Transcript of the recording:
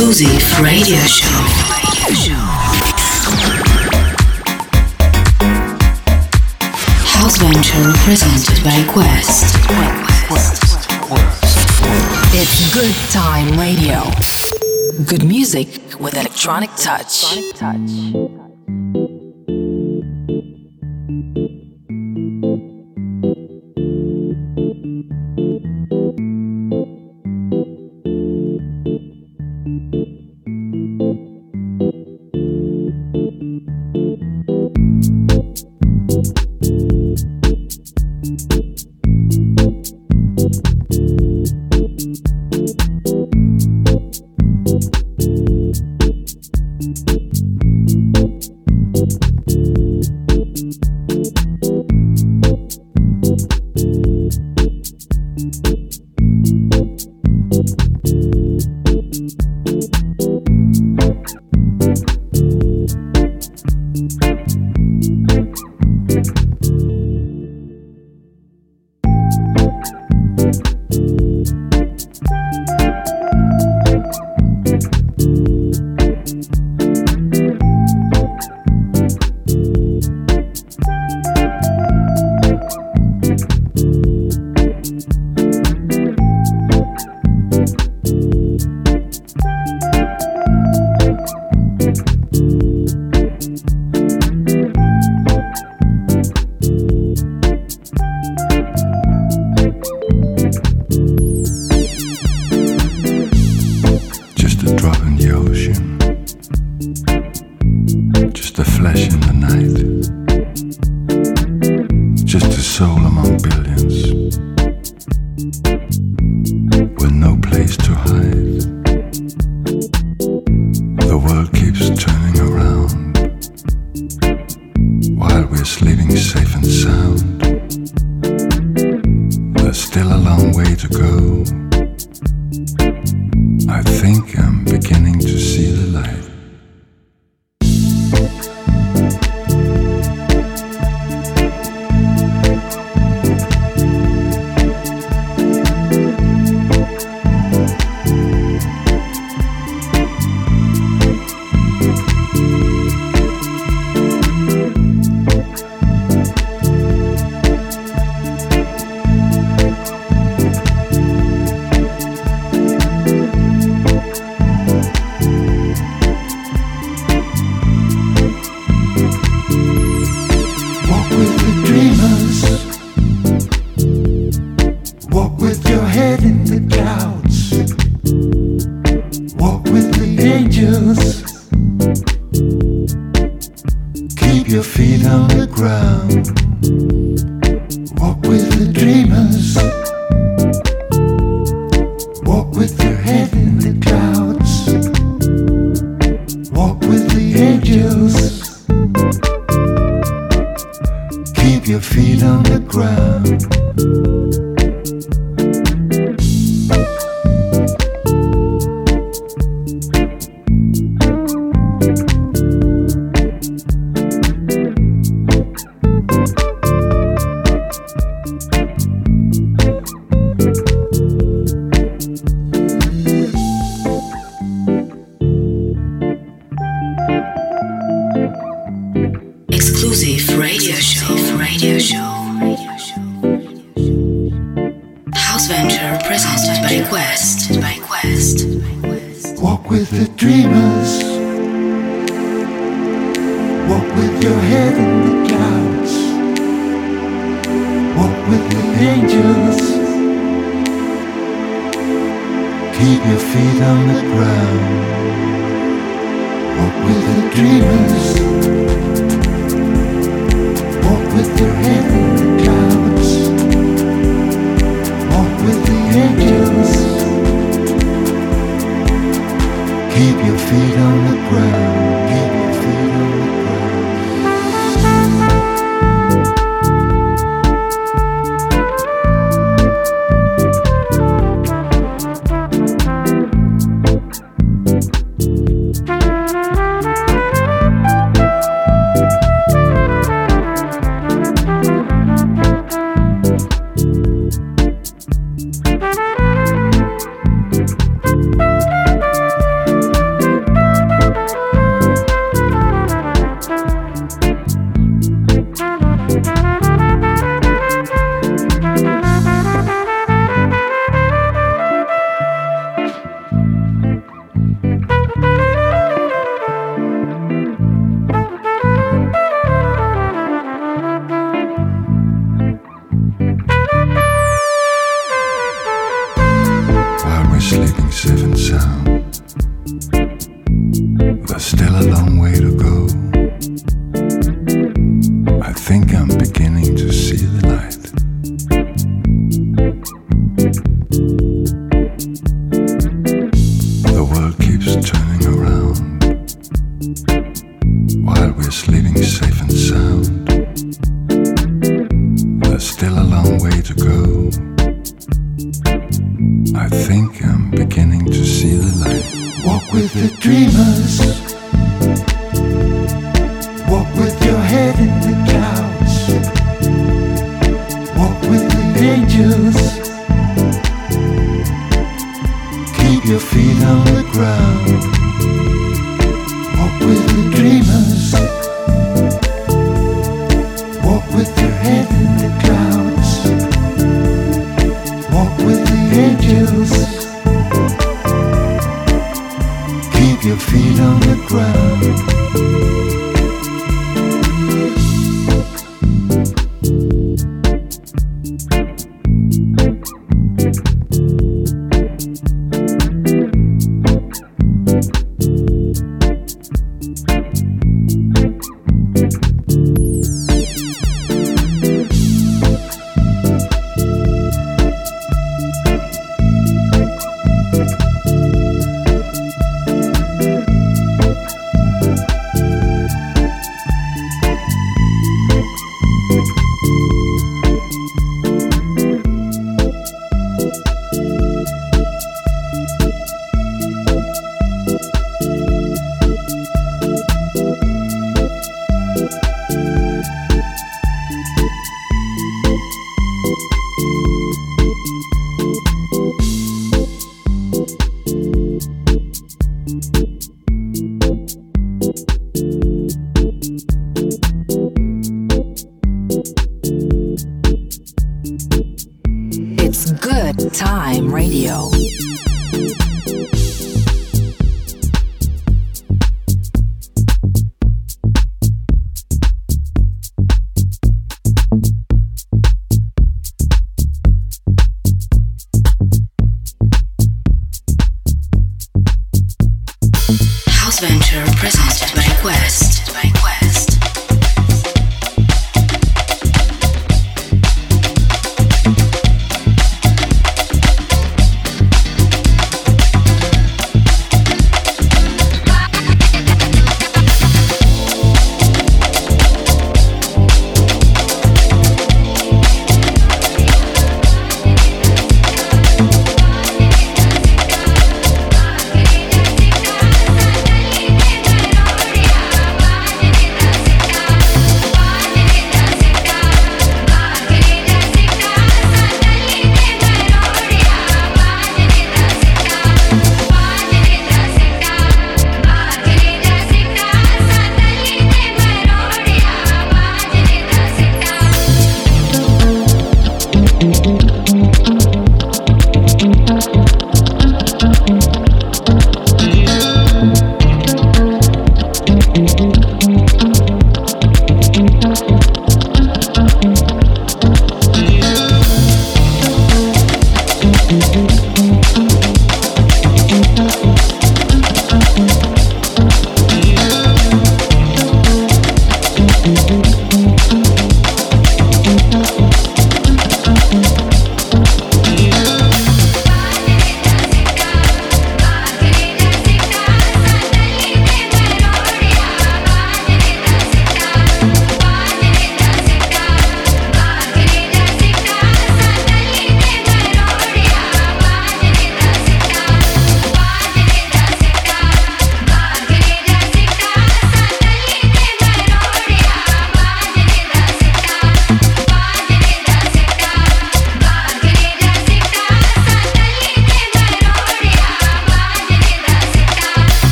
exclusive radio show. House Venture presented by Quest. It's Good Time Radio. Good music with electronic touch.